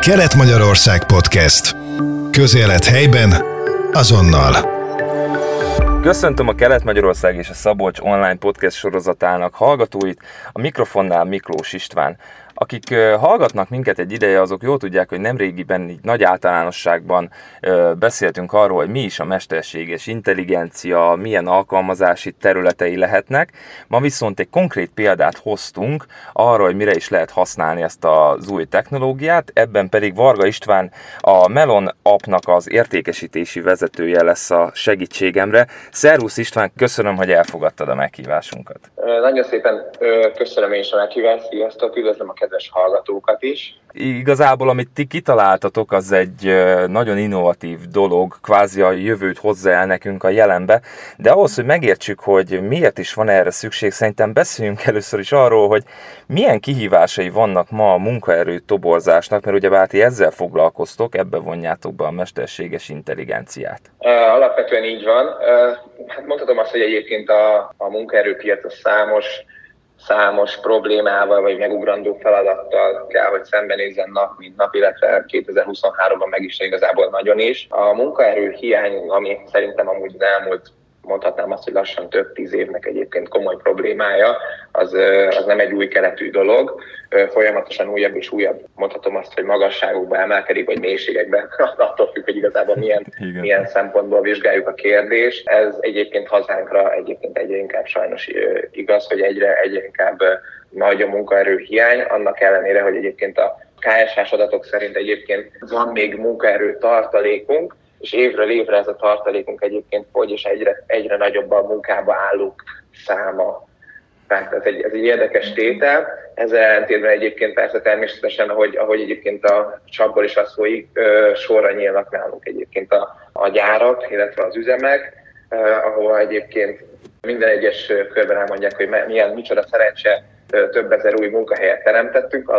Kelet-Magyarország Podcast. Közélet helyben, azonnal. Köszöntöm a Kelet-Magyarország és a Szabolcs online podcast sorozatának hallgatóit, a mikrofonnál Miklós István. Akik hallgatnak minket egy ideje, azok jól tudják, hogy nemrégiben így nagy általánosságban beszéltünk arról, hogy mi is a mesterséges intelligencia, milyen alkalmazási területei lehetnek. Ma viszont egy konkrét példát hoztunk arra, hogy mire is lehet használni ezt az új technológiát, ebben pedig Varga István a Melon appnak az értékesítési vezetője lesz a segítségemre. Szervusz István, köszönöm, hogy elfogadtad a meghívásunkat. Nagyon szépen köszönöm én is a meghívást, sziasztok, üdvözlöm a kedves hallgatókat is. Igazából, amit ti kitaláltatok, az egy nagyon innovatív dolog, kvázi a jövőt hozza el nekünk a jelenbe, de ahhoz, hogy megértsük, hogy miért is van erre szükség, szerintem beszéljünk először is arról, hogy milyen kihívásai vannak ma a munkaerő toborzásnak, mert ugye ti ezzel foglalkoztok, ebbe vonjátok be a mesterséges intelligenciát. Alapvetően így van. Hát mondhatom azt, hogy egyébként a, a munkaerőpiac számos számos problémával vagy megugrandó feladattal kell, hogy szembenézzen nap, mint nap, illetve 2023-ban meg is igazából nagyon is. A munkaerő hiány, ami szerintem amúgy az elmúlt mondhatnám azt, hogy lassan több tíz évnek egyébként komoly problémája, az, az nem egy új keletű dolog, folyamatosan újabb és újabb, mondhatom azt, hogy magasságokba emelkedik, vagy mélységekben, attól függ, hogy igazából milyen, milyen szempontból vizsgáljuk a kérdést. Ez egyébként hazánkra egyébként egyre inkább sajnos igaz, hogy egyre, egyre inkább nagy a munkaerő hiány, annak ellenére, hogy egyébként a KSH adatok szerint egyébként van még munkaerő tartalékunk, és évről évre ez a tartalékunk egyébként fogy, és egyre, egyre nagyobb a munkába állók száma. Tehát ez egy, ez egy érdekes tétel. Ezzel ellentétben egyébként persze természetesen, ahogy, ahogy egyébként a csapból is az folyik, sorra nyílnak nálunk egyébként a, a gyárak, illetve az üzemek, ahol egyébként minden egyes körben elmondják, hogy milyen, micsoda szerencse, több ezer új munkahelyet teremtettünk,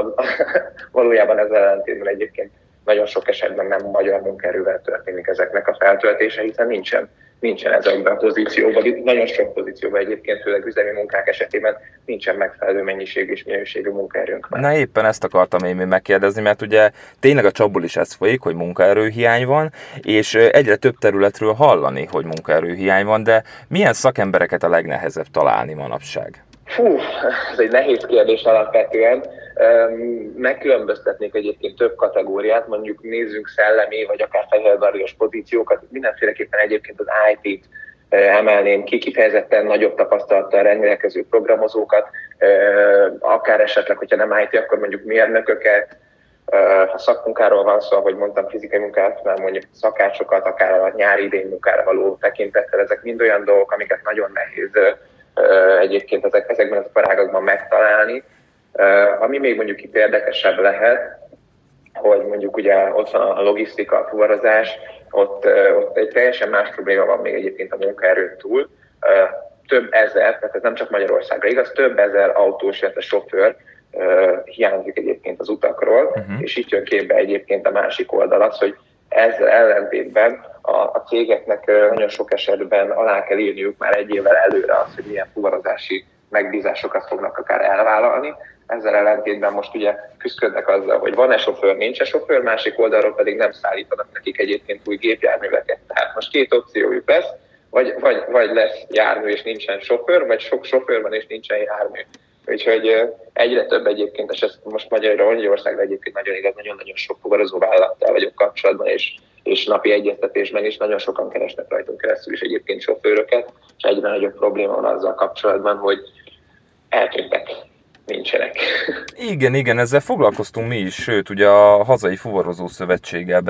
valójában ezzel ellentétben egyébként nagyon sok esetben nem magyar munkaerővel történik ezeknek a feltöltése, hiszen nincsen, nincsen ezekben a pozícióban, nagyon sok pozícióban egyébként, főleg üzemi munkák esetében nincsen megfelelő mennyiség és minőségű munkaerőnk. Már. Na éppen ezt akartam én megkérdezni, mert ugye tényleg a csapból is ez folyik, hogy munkaerőhiány van, és egyre több területről hallani, hogy munkaerőhiány van, de milyen szakembereket a legnehezebb találni manapság? Fú, ez egy nehéz kérdés alapvetően. Megkülönböztetnék egyébként több kategóriát, mondjuk nézzünk szellemi, vagy akár fehérbarjos pozíciókat, mindenféleképpen egyébként az IT-t emelném ki, kifejezetten nagyobb tapasztalattal rendelkező programozókat, akár esetleg, hogyha nem IT, akkor mondjuk mérnököket, ha szakmunkáról van szó, ahogy mondtam, fizikai munkát, mert mondjuk szakácsokat, akár a nyári idény munkára való tekintettel, ezek mind olyan dolgok, amiket nagyon nehéz egyébként ezek, ezekben az iparágakban megtalálni. Ami még mondjuk itt érdekesebb lehet, hogy mondjuk ugye ott van a logisztika, a fuvarozás, ott, ott egy teljesen más probléma van még egyébként a munkaerőn túl. Több ezer, tehát ez nem csak Magyarországra igaz, több ezer autós, illetve sofőr hiányzik egyébként az utakról, uh-huh. és itt jön képbe egyébként a másik oldal az, hogy ezzel ellentétben a, a cégeknek nagyon sok esetben alá kell írniuk már egy évvel előre azt, hogy milyen fuvarozási megbízásokat fognak akár elvállalni. Ezzel ellentétben most ugye küzdködnek azzal, hogy van-e sofőr, nincs-e sofőr, másik oldalról pedig nem szállítanak nekik egyébként új gépjárműveket. Tehát most két opciójuk lesz, vagy, vagy, vagy lesz jármű és nincsen sofőr, vagy sok sofőr van és nincsen jármű. Úgyhogy egyre több egyébként, és ezt most Magyarországra egyébként nagyon igaz, nagyon-nagyon sok fuvarozó vállalattal vagyok kapcsolatban, és és napi egyeztetésben is nagyon sokan keresnek rajtunk keresztül is egyébként sofőröket, és egyre nagyobb probléma van azzal kapcsolatban, hogy eltűntek nincsenek. Igen, igen, ezzel foglalkoztunk mi is, sőt, ugye a Hazai Fuvarozó Szövetséggel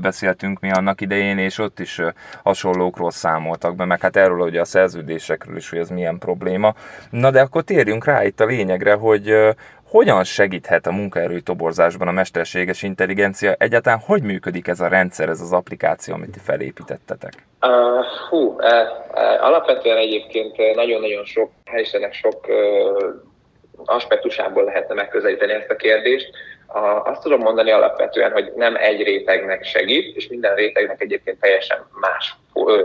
beszéltünk mi annak idején, és ott is hasonlókról számoltak be, meg hát erről ugye a szerződésekről is, hogy ez milyen probléma. Na de akkor térjünk rá itt a lényegre, hogy hogyan segíthet a munkaerő toborzásban a mesterséges intelligencia? Egyáltalán hogy működik ez a rendszer, ez az applikáció, amit ti felépítettetek? Uh, hú, uh, uh, alapvetően egyébként nagyon-nagyon sok, helysenek sok uh, aspektusából lehetne megközelíteni ezt a kérdést. A, azt tudom mondani alapvetően, hogy nem egy rétegnek segít, és minden rétegnek egyébként teljesen más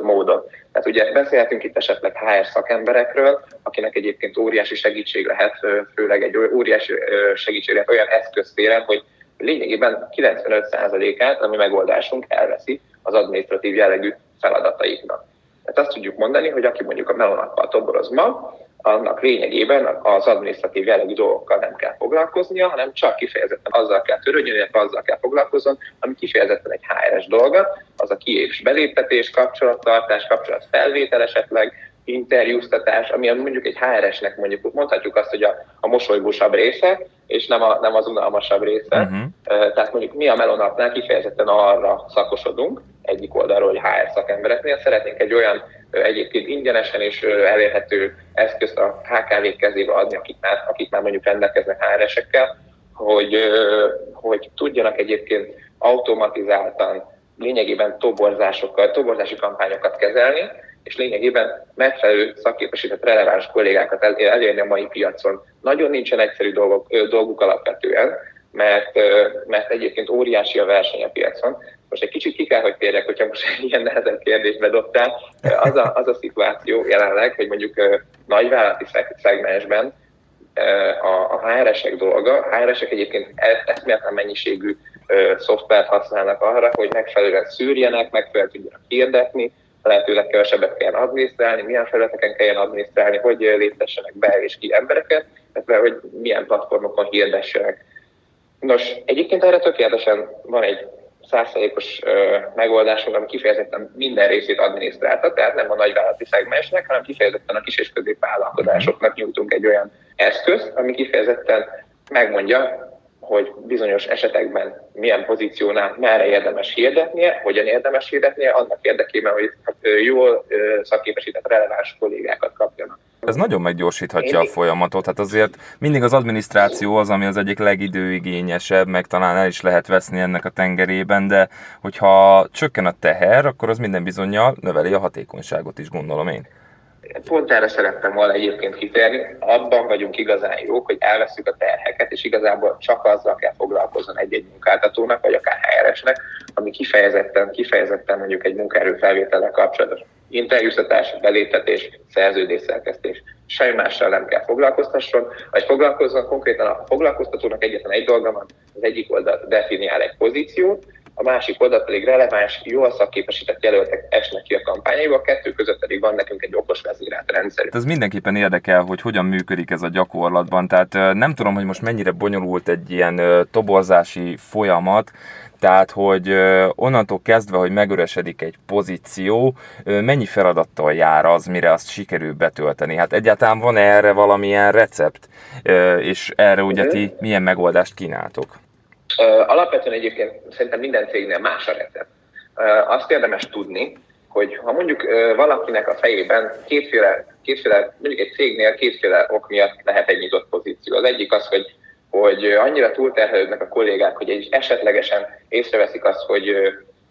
módon. Tehát ugye beszélhetünk itt esetleg HR szakemberekről, akinek egyébként óriási segítség lehet, főleg egy óriási segítség lehet olyan eszköztéren, hogy lényegében 95%-át a megoldásunk elveszi az administratív jellegű feladataiknak. Tehát azt tudjuk mondani, hogy aki mondjuk a melonappal toboroz ma, annak lényegében az adminisztratív jellegű dolgokkal nem kell foglalkoznia, hanem csak kifejezetten azzal kell törődni, illetve azzal kell foglalkozni, ami kifejezetten egy HR-es dolga, az a ki- és beléptetés, kapcsolattartás, kapcsolatfelvétel esetleg, interjúztatás, ami mondjuk egy HR-esnek mondjuk mondhatjuk azt, hogy a, a mosolygósabb része, és nem, a, nem az unalmasabb része. Uh-huh. Tehát mondjuk mi a Melonapnál kifejezetten arra szakosodunk, egyik oldalról, hogy HR szakembereknél szeretnénk egy olyan egyébként ingyenesen és elérhető eszközt a HKV kezébe adni, akik már, akik már mondjuk rendelkeznek HR-esekkel, hogy, hogy tudjanak egyébként automatizáltan lényegében toborzásokkal, toborzási kampányokat kezelni, és lényegében megfelelő szakképesített releváns kollégákat elérni a mai piacon. Nagyon nincsen egyszerű dolgok, dolguk alapvetően, mert, mert egyébként óriási a verseny a piacon. Most egy kicsit ki kell, hogy térjek, hogyha most egy ilyen nehezebb kérdést dobtál. Az a, az a szituáció jelenleg, hogy mondjuk nagyvállalati szegmensben a, a HR-esek dolga, HR-esek egyébként e, eszméletlen mennyiségű szoftvert használnak arra, hogy megfelelően szűrjenek, megfelelően tudjanak hirdetni, lehetőleg kevesebbet kell adminisztrálni, milyen felületeken kelljen adminisztrálni, hogy létessenek be és ki embereket, illetve hogy milyen platformokon hirdessenek. Nos, egyébként erre tökéletesen van egy százszerékos megoldásunk, ami kifejezetten minden részét adminisztrálta, tehát nem a nagyvállalati szegmensnek, hanem kifejezetten a kis és középvállalkozásoknak nyújtunk egy olyan eszközt, ami kifejezetten megmondja, hogy bizonyos esetekben milyen pozíciónál merre érdemes hirdetnie, hogyan érdemes hirdetnie, annak érdekében, hogy hát, jól szakképesített, releváns kollégákat kapjanak. Ez nagyon meggyorsíthatja Én... a folyamatot, hát azért mindig az adminisztráció az, ami az egyik legidőigényesebb, meg talán el is lehet veszni ennek a tengerében, de hogyha csökken a teher, akkor az minden bizonyal növeli a hatékonyságot is, gondolom én. Pont erre szerettem volna egyébként kitérni. Abban vagyunk igazán jók, hogy elveszük a terheket, és igazából csak azzal kell foglalkozni egy-egy munkáltatónak, vagy akár HR-esnek, ami kifejezetten, kifejezetten mondjuk egy munkaerő felvétele kapcsolatos. Interjúztatás, beléptetés, szerződésszerkesztés. Semmi mással nem kell foglalkoztasson, vagy foglalkozzon konkrétan a foglalkoztatónak egyetlen egy dolga van, az egyik oldal definiál egy pozíciót, a másik oldal pedig releváns, jól szakképesített jelöltek esnek ki a kampányaiba, a kettő között pedig van nekünk egy okos vezérelt rendszer. Ez mindenképpen érdekel, hogy hogyan működik ez a gyakorlatban, tehát nem tudom, hogy most mennyire bonyolult egy ilyen toborzási folyamat, tehát, hogy onnantól kezdve, hogy megöresedik egy pozíció, mennyi feladattal jár az, mire azt sikerül betölteni? Hát egyáltalán van erre valamilyen recept, és erre ugye ti milyen megoldást kínáltok? Alapvetően egyébként szerintem minden cégnél más a recept. Azt érdemes tudni, hogy ha mondjuk valakinek a fejében kétféle, kétféle, mondjuk egy cégnél kétféle ok miatt lehet egy nyitott pozíció. Az egyik az, hogy, hogy annyira túlterhelődnek a kollégák, hogy egy esetlegesen észreveszik azt, hogy,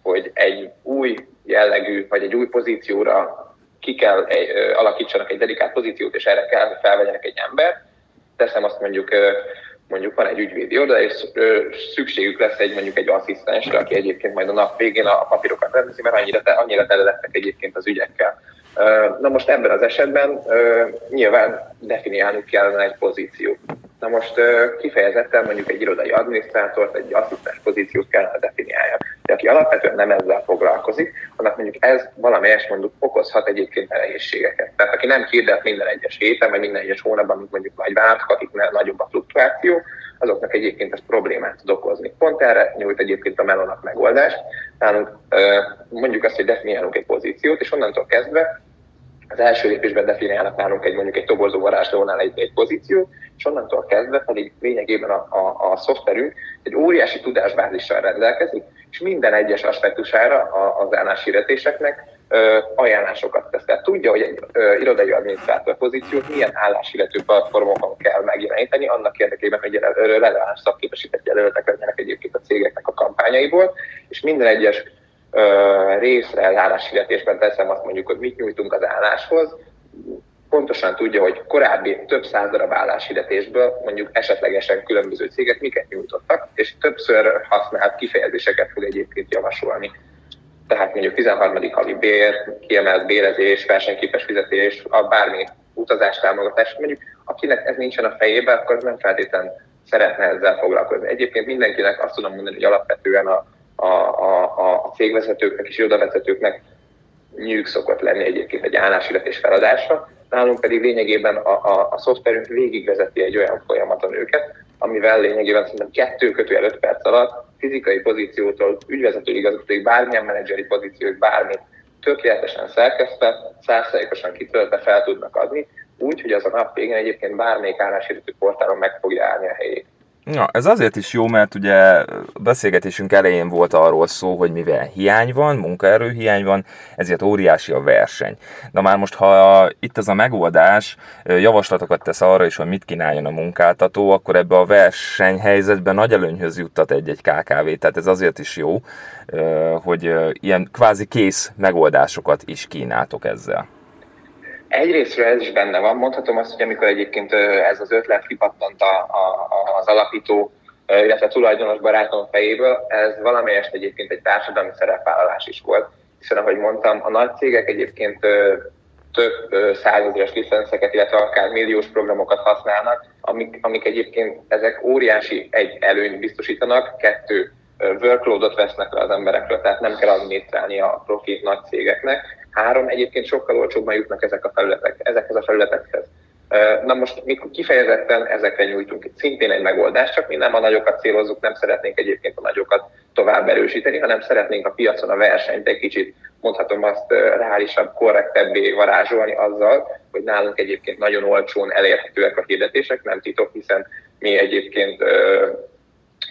hogy egy új jellegű, vagy egy új pozícióra ki kell egy, alakítsanak egy dedikált pozíciót, és erre kell, felvegyenek egy ember. Teszem azt mondjuk mondjuk van egy ügyvédi oda, és szükségük lesz egy mondjuk egy asszisztensre, aki egyébként majd a nap végén a papírokat rendezi, mert annyira, te, annyira tele lettek egyébként az ügyekkel. Na most ebben az esetben nyilván definiálni kellene egy pozíciót. Na most kifejezetten mondjuk egy irodai adminisztrátort, egy asszisztens pozíciót kellene definiálja. Aki alapvetően nem ezzel foglalkozik, annak mondjuk ez valamelyes mondjuk okozhat egyébként nehézségeket. Tehát aki nem hirdet minden egyes héten, vagy minden egyes hónapban, mint mondjuk nagy vállalatok, akiknél nagyobb a fluktuáció, azoknak egyébként ez problémát tud okozni. Pont erre nyújt egyébként a melonnak megoldást. Nálunk mondjuk azt, hogy definiálunk egy pozíciót, és onnantól kezdve az első lépésben definiálnak nálunk egy mondjuk egy toborzó varázslónál egy, egy pozíciót, és onnantól kezdve pedig lényegében a, a, a szoftverünk egy óriási tudásbázissal rendelkezik, és minden egyes aspektusára az álláshirdetéseknek ajánlásokat tesz. Tehát tudja, hogy egy ö, irodai adminisztrátor pozíciót milyen álláshirdető platformokon kell megjeleníteni, annak érdekében, hogy releváns szakképesített jelöltek legyenek egyébként a cégeknek a kampányaiból, és minden egyes részre álláshirdetésben teszem azt mondjuk, hogy mit nyújtunk az álláshoz, pontosan tudja, hogy korábbi több száz darab álláshirdetésből mondjuk esetlegesen különböző cégek miket nyújtottak, és többször használt kifejezéseket fog egyébként javasolni. Tehát mondjuk 13. havi bér, kiemelt bérezés, versenyképes fizetés, a bármi utazástámogatás, mondjuk akinek ez nincsen a fejében, akkor nem feltétlenül szeretne ezzel foglalkozni. Egyébként mindenkinek azt tudom mondani, hogy alapvetően a, a, a, a cégvezetőknek és irodavezetőknek nyűg szokott lenni egyébként egy állásilletés feladásra, nálunk pedig lényegében a, a, a szoftverünk végigvezeti egy olyan folyamaton őket, amivel lényegében szerintem kettő kötőjel öt perc alatt fizikai pozíciótól ügyvezető igazgatóig bármilyen menedzseri pozícióig bármit tökéletesen szerkesztve, százszerékosan kitöltve fel tudnak adni, úgy, hogy az a nap végén egyébként bármelyik álláshirdető portálon meg fogja állni a helyét. Ja, ez azért is jó, mert ugye a beszélgetésünk elején volt arról szó, hogy mivel hiány van, munkaerő hiány van, ezért óriási a verseny. De már most, ha itt ez a megoldás javaslatokat tesz arra is, hogy mit kínáljon a munkáltató, akkor ebbe a versenyhelyzetben nagy előnyhöz juttat egy-egy KKV. Tehát ez azért is jó, hogy ilyen kvázi kész megoldásokat is kínáltok ezzel. Egyrésztről ez is benne van. Mondhatom azt, hogy amikor egyébként ez az ötlet kipattant a, a, az alapító, illetve tulajdonos barátom fejéből, ez valamelyest egyébként egy társadalmi szerepvállalás is volt. Hiszen, ahogy mondtam, a nagy cégek egyébként több százezeres licenszeket, illetve akár milliós programokat használnak, amik, amik egyébként ezek óriási egy előnyt biztosítanak, kettő workloadot vesznek le az emberekről, tehát nem kell adminisztrálni a profi nagy cégeknek, Három, egyébként sokkal olcsóbban jutnak ezek a felületek, ezekhez a felületekhez. Na most mi kifejezetten ezekre nyújtunk szintén egy megoldást, csak mi nem a nagyokat célozzuk, nem szeretnénk egyébként a nagyokat tovább erősíteni, hanem szeretnénk a piacon a versenyt egy kicsit, mondhatom azt, reálisabb, korrektebbé varázsolni azzal, hogy nálunk egyébként nagyon olcsón elérhetőek a hirdetések, nem titok, hiszen mi egyébként ö,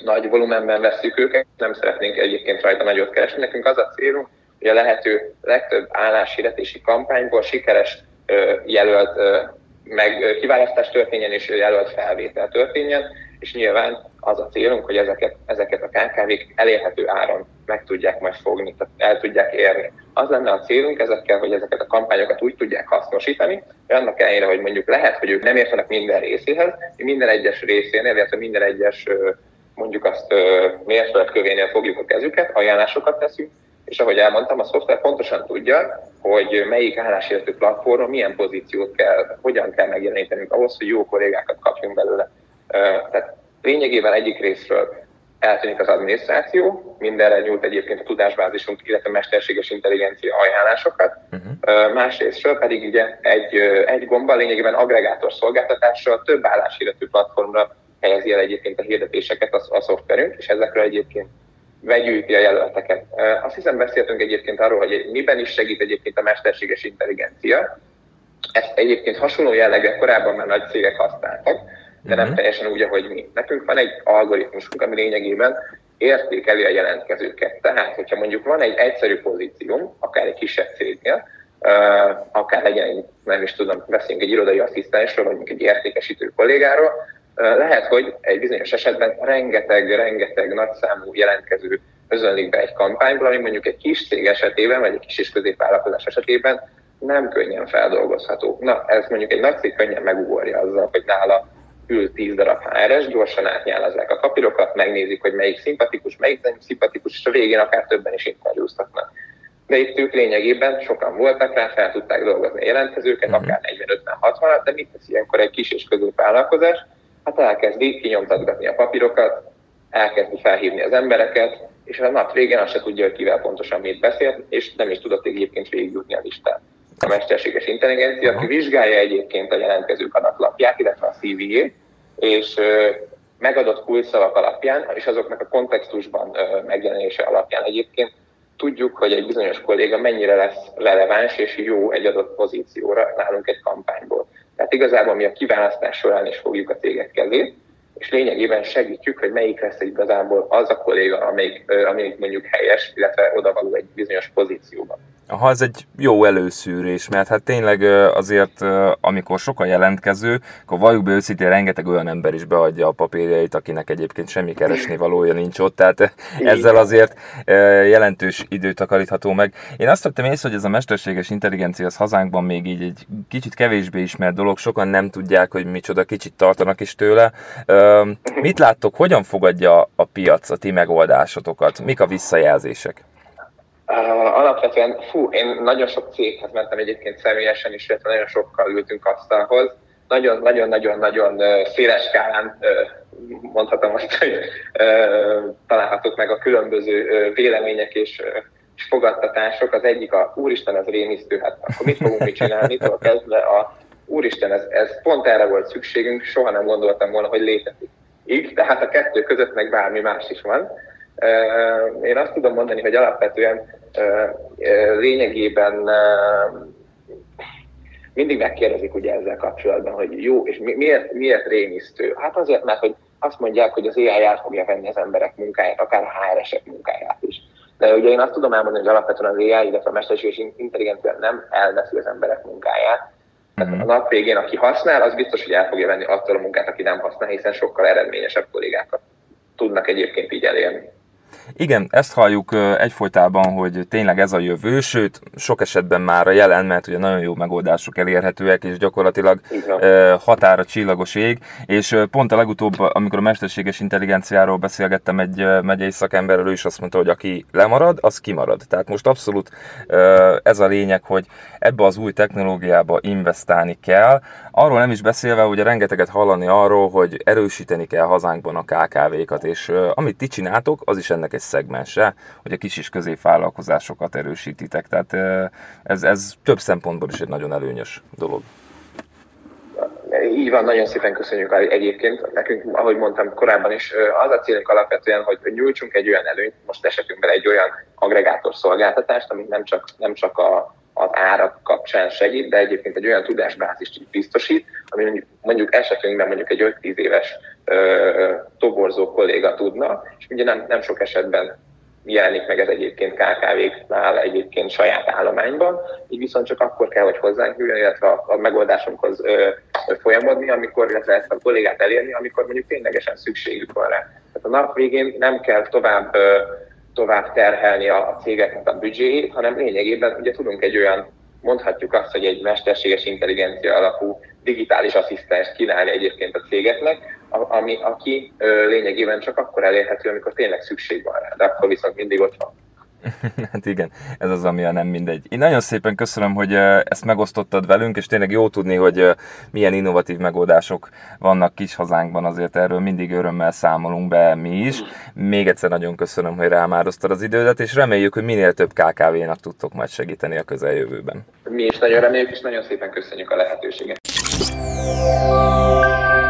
nagy volumenben vesszük őket, nem szeretnénk egyébként rajta nagyot keresni. Nekünk az a célunk, hogy a lehető legtöbb álláshirdetési kampányból sikeres jelölt meg kiválasztás történjen és jelölt felvétel történjen, és nyilván az a célunk, hogy ezeket, ezeket a KKV-k elérhető áron meg tudják majd fogni, tehát el tudják érni. Az lenne a célunk ezekkel, hogy ezeket a kampányokat úgy tudják hasznosítani, hogy annak ellenére, hogy mondjuk lehet, hogy ők nem értenek minden részéhez, minden egyes részénél, illetve minden egyes mondjuk azt mérföldkövénél fogjuk a kezüket, ajánlásokat teszünk, és ahogy elmondtam, a szoftver pontosan tudja, hogy melyik állásértő platformon milyen pozíciót kell, hogyan kell megjelenítenünk ahhoz, hogy jó kollégákat kapjunk belőle. Tehát lényegében egyik részről eltűnik az adminisztráció, mindenre nyújt egyébként a tudásbázisunk, illetve mesterséges intelligencia ajánlásokat. Uh-huh. Másrésztről pedig ugye egy, egy gomba lényegében agregátor szolgáltatással több álláshirdető platformra helyezi el egyébként a hirdetéseket a, a szoftverünk, és ezekről egyébként vegyűjti a jelölteket. Azt hiszem beszéltünk egyébként arról, hogy miben is segít egyébként a mesterséges intelligencia. Ezt egyébként hasonló jelleggel korábban már nagy cégek használtak, de nem uh-huh. teljesen úgy, ahogy mi. Nekünk van egy algoritmusunk, ami lényegében értékeli a jelentkezőket. Tehát, hogyha mondjuk van egy egyszerű pozíció, akár egy kisebb cégnél, akár legyen, nem is tudom, beszélünk egy irodai asszisztensről, vagy egy értékesítő kollégáról, lehet, hogy egy bizonyos esetben rengeteg-rengeteg nagyszámú jelentkező özönlik be egy kampányból, ami mondjuk egy kis cég esetében, vagy egy kis és középvállalkozás esetében nem könnyen feldolgozható. Na, ez mondjuk egy nagy cég könnyen megugorja azzal, hogy nála ül 10 darab HRS, gyorsan átnyálazzák a papírokat, megnézik, hogy melyik szimpatikus, melyik nem szimpatikus, és a végén akár többen is interjúztatnak. De itt ők lényegében sokan voltak rá, fel tudták dolgozni a jelentkezőket, uh-huh. akár 40-50-60, de mit tesz ilyenkor egy kis és középvállalkozás? Hát elkezdi kinyomtatgatni a papírokat, elkezdi felhívni az embereket, és a nap végén azt se tudja, hogy kivel pontosan mit beszélt, és nem is tudott egyébként végigjutni a listán. A mesterséges intelligencia, aki vizsgálja egyébként a jelentkezők adatlapját, illetve a CV-jét, és megadott kulcsszavak alapján, és azoknak a kontextusban megjelenése alapján egyébként tudjuk, hogy egy bizonyos kolléga mennyire lesz releváns és jó egy adott pozícióra nálunk egy kampányból. Tehát igazából mi a kiválasztás során is fogjuk a cégek kezét, és lényegében segítjük, hogy melyik lesz igazából az a kolléga, amelyik, amelyik mondjuk helyes, illetve odavaló egy bizonyos pozícióban. Aha, ez egy jó előszűrés, mert hát tényleg azért, amikor sok a jelentkező, akkor valljuk be őszintén, rengeteg olyan ember is beadja a papírjait, akinek egyébként semmi keresni valója nincs ott, tehát ezzel azért jelentős időt takarítható meg. Én azt vettem észre, hogy ez a mesterséges intelligencia az hazánkban még így egy kicsit kevésbé ismert dolog, sokan nem tudják, hogy micsoda, kicsit tartanak is tőle. Mit láttok, hogyan fogadja a piac a ti megoldásotokat? Mik a visszajelzések? Alapvetően, fú, én nagyon sok céghez mentem egyébként személyesen is, illetve nagyon sokkal ültünk asztalhoz. nagyon-nagyon-nagyon széles skálán mondhatom azt, hogy találhatók meg a különböző vélemények és és fogadtatások. Az egyik a Úristen, ez rémisztő, hát akkor mit fogunk mit csinálni? Tól kezdve a Úristen, ez, ez pont erre volt szükségünk, soha nem gondoltam volna, hogy létezik. Így, tehát a kettő között meg bármi más is van. Én azt tudom mondani, hogy alapvetően lényegében mindig megkérdezik ugye ezzel kapcsolatban, hogy jó, és miért, miért rémisztő? Hát azért, mert hogy azt mondják, hogy az AI át fogja venni az emberek munkáját, akár a HR-esek munkáját is. De ugye én azt tudom elmondani, hogy alapvetően az AI, illetve a mesterséges intelligencia nem elveszi az emberek munkáját. Tehát a nap végén, aki használ, az biztos, hogy el fogja venni attól a munkát, aki nem használ, hiszen sokkal eredményesebb kollégákat tudnak egyébként így elérni. Igen, ezt halljuk egyfolytában, hogy tényleg ez a jövő, sőt, sok esetben már a jelen, mert ugye nagyon jó megoldások elérhetőek, és gyakorlatilag határa csillagos ég, és pont a legutóbb, amikor a mesterséges intelligenciáról beszélgettem egy megyei szakemberrel, ő is azt mondta, hogy aki lemarad, az kimarad. Tehát most abszolút ez a lényeg, hogy ebbe az új technológiába investálni kell. Arról nem is beszélve, hogy rengeteget hallani arról, hogy erősíteni kell hazánkban a KKV-kat, és amit ti csináltok, az is ennek egy szegmense, hogy a kis és középvállalkozásokat erősítitek. Tehát ez, ez több szempontból is egy nagyon előnyös dolog. Így van, nagyon szépen köszönjük egyébként. Nekünk, ahogy mondtam korábban is, az a célunk alapvetően, hogy nyújtsunk egy olyan előnyt, most esetünkben egy olyan agregátor szolgáltatást, amit nem csak, nem csak a, az árak kapcsán segít, de egyébként egy olyan tudásbázist is biztosít, ami mondjuk, mondjuk esetünkben mondjuk egy 5-10 éves ö, toborzó kolléga tudna, és ugye nem, nem sok esetben jelenik meg ez egyébként KKV-knál egyébként saját állományban, így viszont csak akkor kell, hogy hozzánk jöjjön, illetve a, a megoldásunkhoz ö, ö, folyamodni, amikor, illetve ezt a kollégát elérni, amikor mondjuk ténylegesen szükségük van rá. Tehát a nap végén nem kell tovább ö, tovább terhelni a cégeknek a büdzséjét, hanem lényegében ugye tudunk egy olyan, mondhatjuk azt, hogy egy mesterséges intelligencia alapú digitális asszisztens kínálni egyébként a cégeknek, ami, aki lényegében csak akkor elérhető, amikor tényleg szükség van rá, de akkor viszont mindig ott van. hát igen, ez az, ami a nem mindegy. Én nagyon szépen köszönöm, hogy ezt megosztottad velünk, és tényleg jó tudni, hogy milyen innovatív megoldások vannak kis hazánkban, azért erről mindig örömmel számolunk be mi is. Még egyszer nagyon köszönöm, hogy rámároztad az idődet, és reméljük, hogy minél több KKV-nak tudtok majd segíteni a közeljövőben. Mi is nagyon reméljük, és nagyon szépen köszönjük a lehetőséget.